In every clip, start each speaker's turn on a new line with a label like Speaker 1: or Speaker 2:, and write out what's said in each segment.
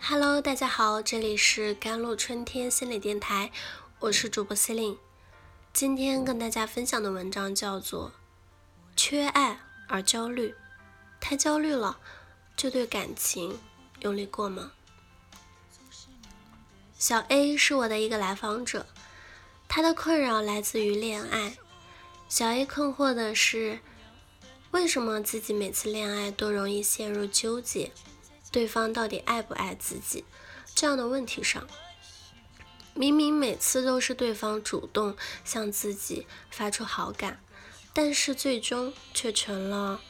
Speaker 1: Hello，大家好，这里是甘露春天心理电台，我是主播 c 令今天跟大家分享的文章叫做《缺爱而焦虑》，太焦虑了就对感情用力过猛。小 A 是我的一个来访者，他的困扰来自于恋爱。小 A 困惑的是，为什么自己每次恋爱都容易陷入纠结？对方到底爱不爱自己？这样的问题上，明明每次都是对方主动向自己发出好感，但是最终却成了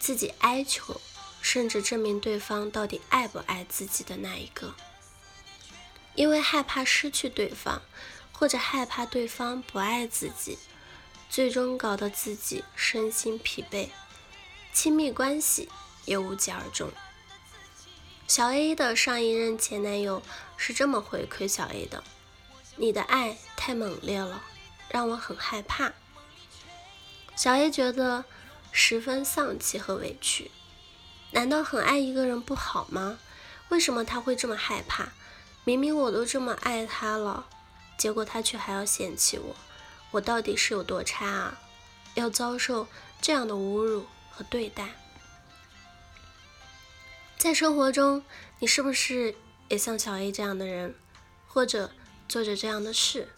Speaker 1: 自己哀求，甚至证明对方到底爱不爱自己的那一个。因为害怕失去对方，或者害怕对方不爱自己，最终搞得自己身心疲惫，亲密关系也无疾而终。小 A 的上一任前男友是这么回馈小 A 的：“你的爱太猛烈了，让我很害怕。”小 A 觉得十分丧气和委屈。难道很爱一个人不好吗？为什么他会这么害怕？明明我都这么爱他了，结果他却还要嫌弃我，我到底是有多差啊？要遭受这样的侮辱和对待？在生活中，你是不是也像小 A 这样的人，或者做着这样的事？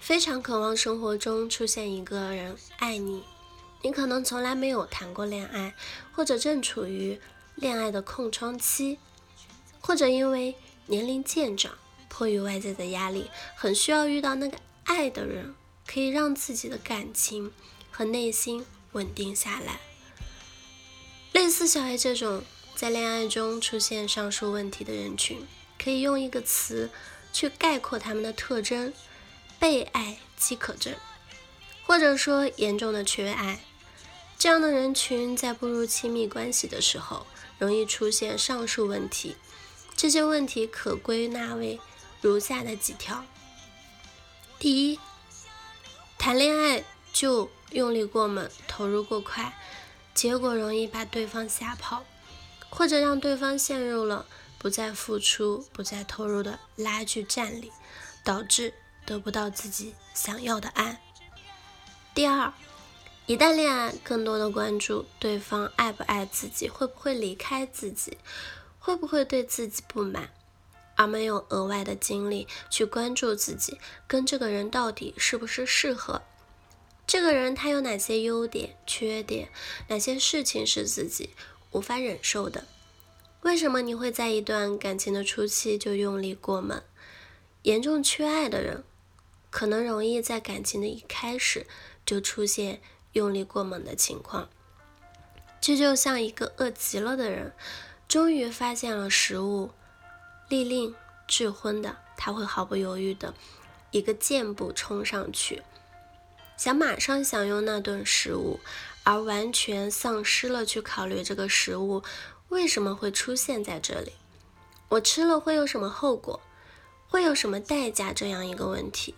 Speaker 1: 非常渴望生活中出现一个人爱你。你可能从来没有谈过恋爱，或者正处于恋爱的空窗期，或者因为年龄渐长，迫于外在的压力，很需要遇到那个爱的人，可以让自己的感情和内心稳定下来。类似小 A 这种。在恋爱中出现上述问题的人群，可以用一个词去概括他们的特征：被爱饥渴症，或者说严重的缺爱。这样的人群在步入亲密关系的时候，容易出现上述问题。这些问题可归纳为如下的几条：第一，谈恋爱就用力过猛，投入过快，结果容易把对方吓跑。或者让对方陷入了不再付出、不再投入的拉锯战里，导致得不到自己想要的爱。第二，一旦恋爱，更多的关注对方爱不爱自己，会不会离开自己，会不会对自己不满，而没有额外的精力去关注自己跟这个人到底是不是适合。这个人他有哪些优点、缺点，哪些事情是自己。无法忍受的，为什么你会在一段感情的初期就用力过猛？严重缺爱的人，可能容易在感情的一开始就出现用力过猛的情况。这就像一个饿极了的人，终于发现了食物，利令智昏的，他会毫不犹豫的一个箭步冲上去，想马上享用那顿食物。而完全丧失了去考虑这个食物为什么会出现在这里，我吃了会有什么后果，会有什么代价这样一个问题。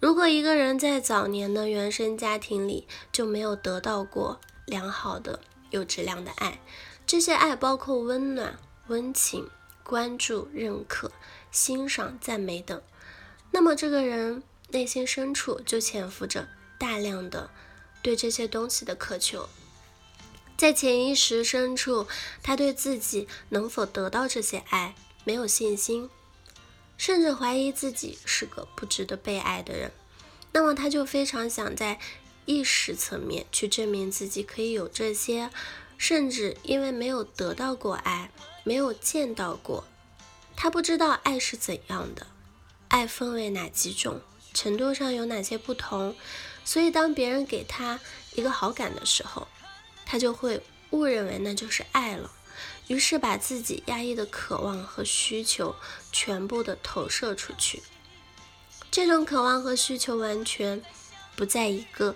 Speaker 1: 如果一个人在早年的原生家庭里就没有得到过良好的、有质量的爱，这些爱包括温暖、温情、关注、认可、欣赏、赞美等，那么这个人内心深处就潜伏着大量的。对这些东西的渴求，在潜意识深处，他对自己能否得到这些爱没有信心，甚至怀疑自己是个不值得被爱的人。那么，他就非常想在意识层面去证明自己可以有这些，甚至因为没有得到过爱，没有见到过，他不知道爱是怎样的，爱分为哪几种，程度上有哪些不同。所以，当别人给他一个好感的时候，他就会误认为那就是爱了，于是把自己压抑的渴望和需求全部的投射出去。这种渴望和需求完全不在一个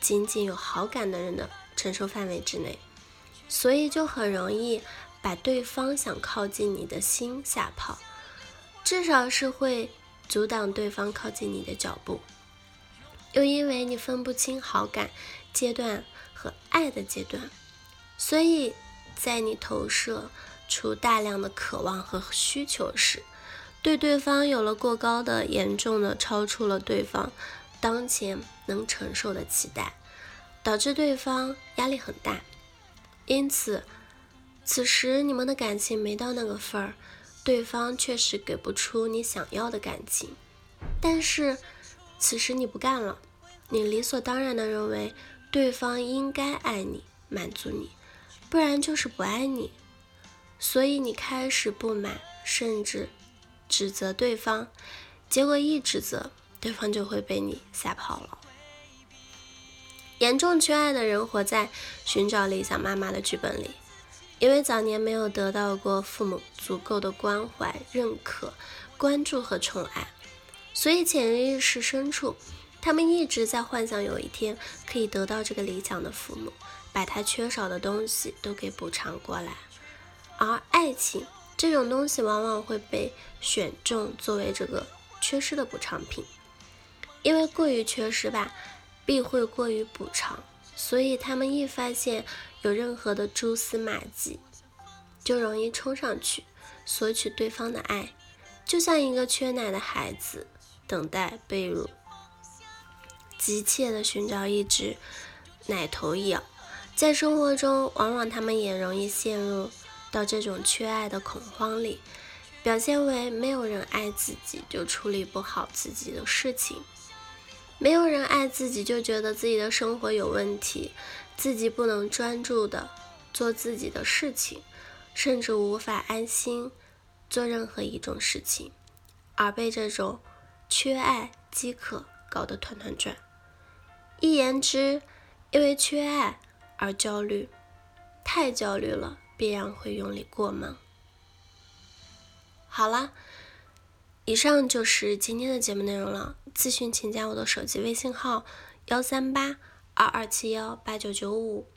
Speaker 1: 仅仅有好感的人的承受范围之内，所以就很容易把对方想靠近你的心吓跑，至少是会阻挡对方靠近你的脚步。又因为你分不清好感阶段和爱的阶段，所以在你投射出大量的渴望和需求时，对对方有了过高的、严重的超出了对方当前能承受的期待，导致对方压力很大。因此，此时你们的感情没到那个份儿，对方确实给不出你想要的感情。但是，此时你不干了，你理所当然的认为对方应该爱你、满足你，不然就是不爱你。所以你开始不满，甚至指责对方。结果一指责，对方就会被你吓跑了。严重缺爱的人活在寻找理想妈妈的剧本里，因为早年没有得到过父母足够的关怀、认可、关注和宠爱。所以，潜意识深处，他们一直在幻想有一天可以得到这个理想的父母，把他缺少的东西都给补偿过来。而爱情这种东西，往往会被选中作为这个缺失的补偿品，因为过于缺失吧，必会过于补偿。所以，他们一发现有任何的蛛丝马迹，就容易冲上去索取对方的爱，就像一个缺奶的孩子。等待被乳，急切的寻找一只奶头一样。在生活中，往往他们也容易陷入到这种缺爱的恐慌里，表现为没有人爱自己就处理不好自己的事情，没有人爱自己就觉得自己的生活有问题，自己不能专注的做自己的事情，甚至无法安心做任何一种事情，而被这种。缺爱、饥渴搞得团团转，一言之，因为缺爱而焦虑，太焦虑了，必然会用力过猛。好了，以上就是今天的节目内容了。咨询请加我的手机微信号：幺三八二二七幺八九九五，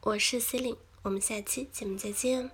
Speaker 1: 我是 C 琳，我们下期节目再见。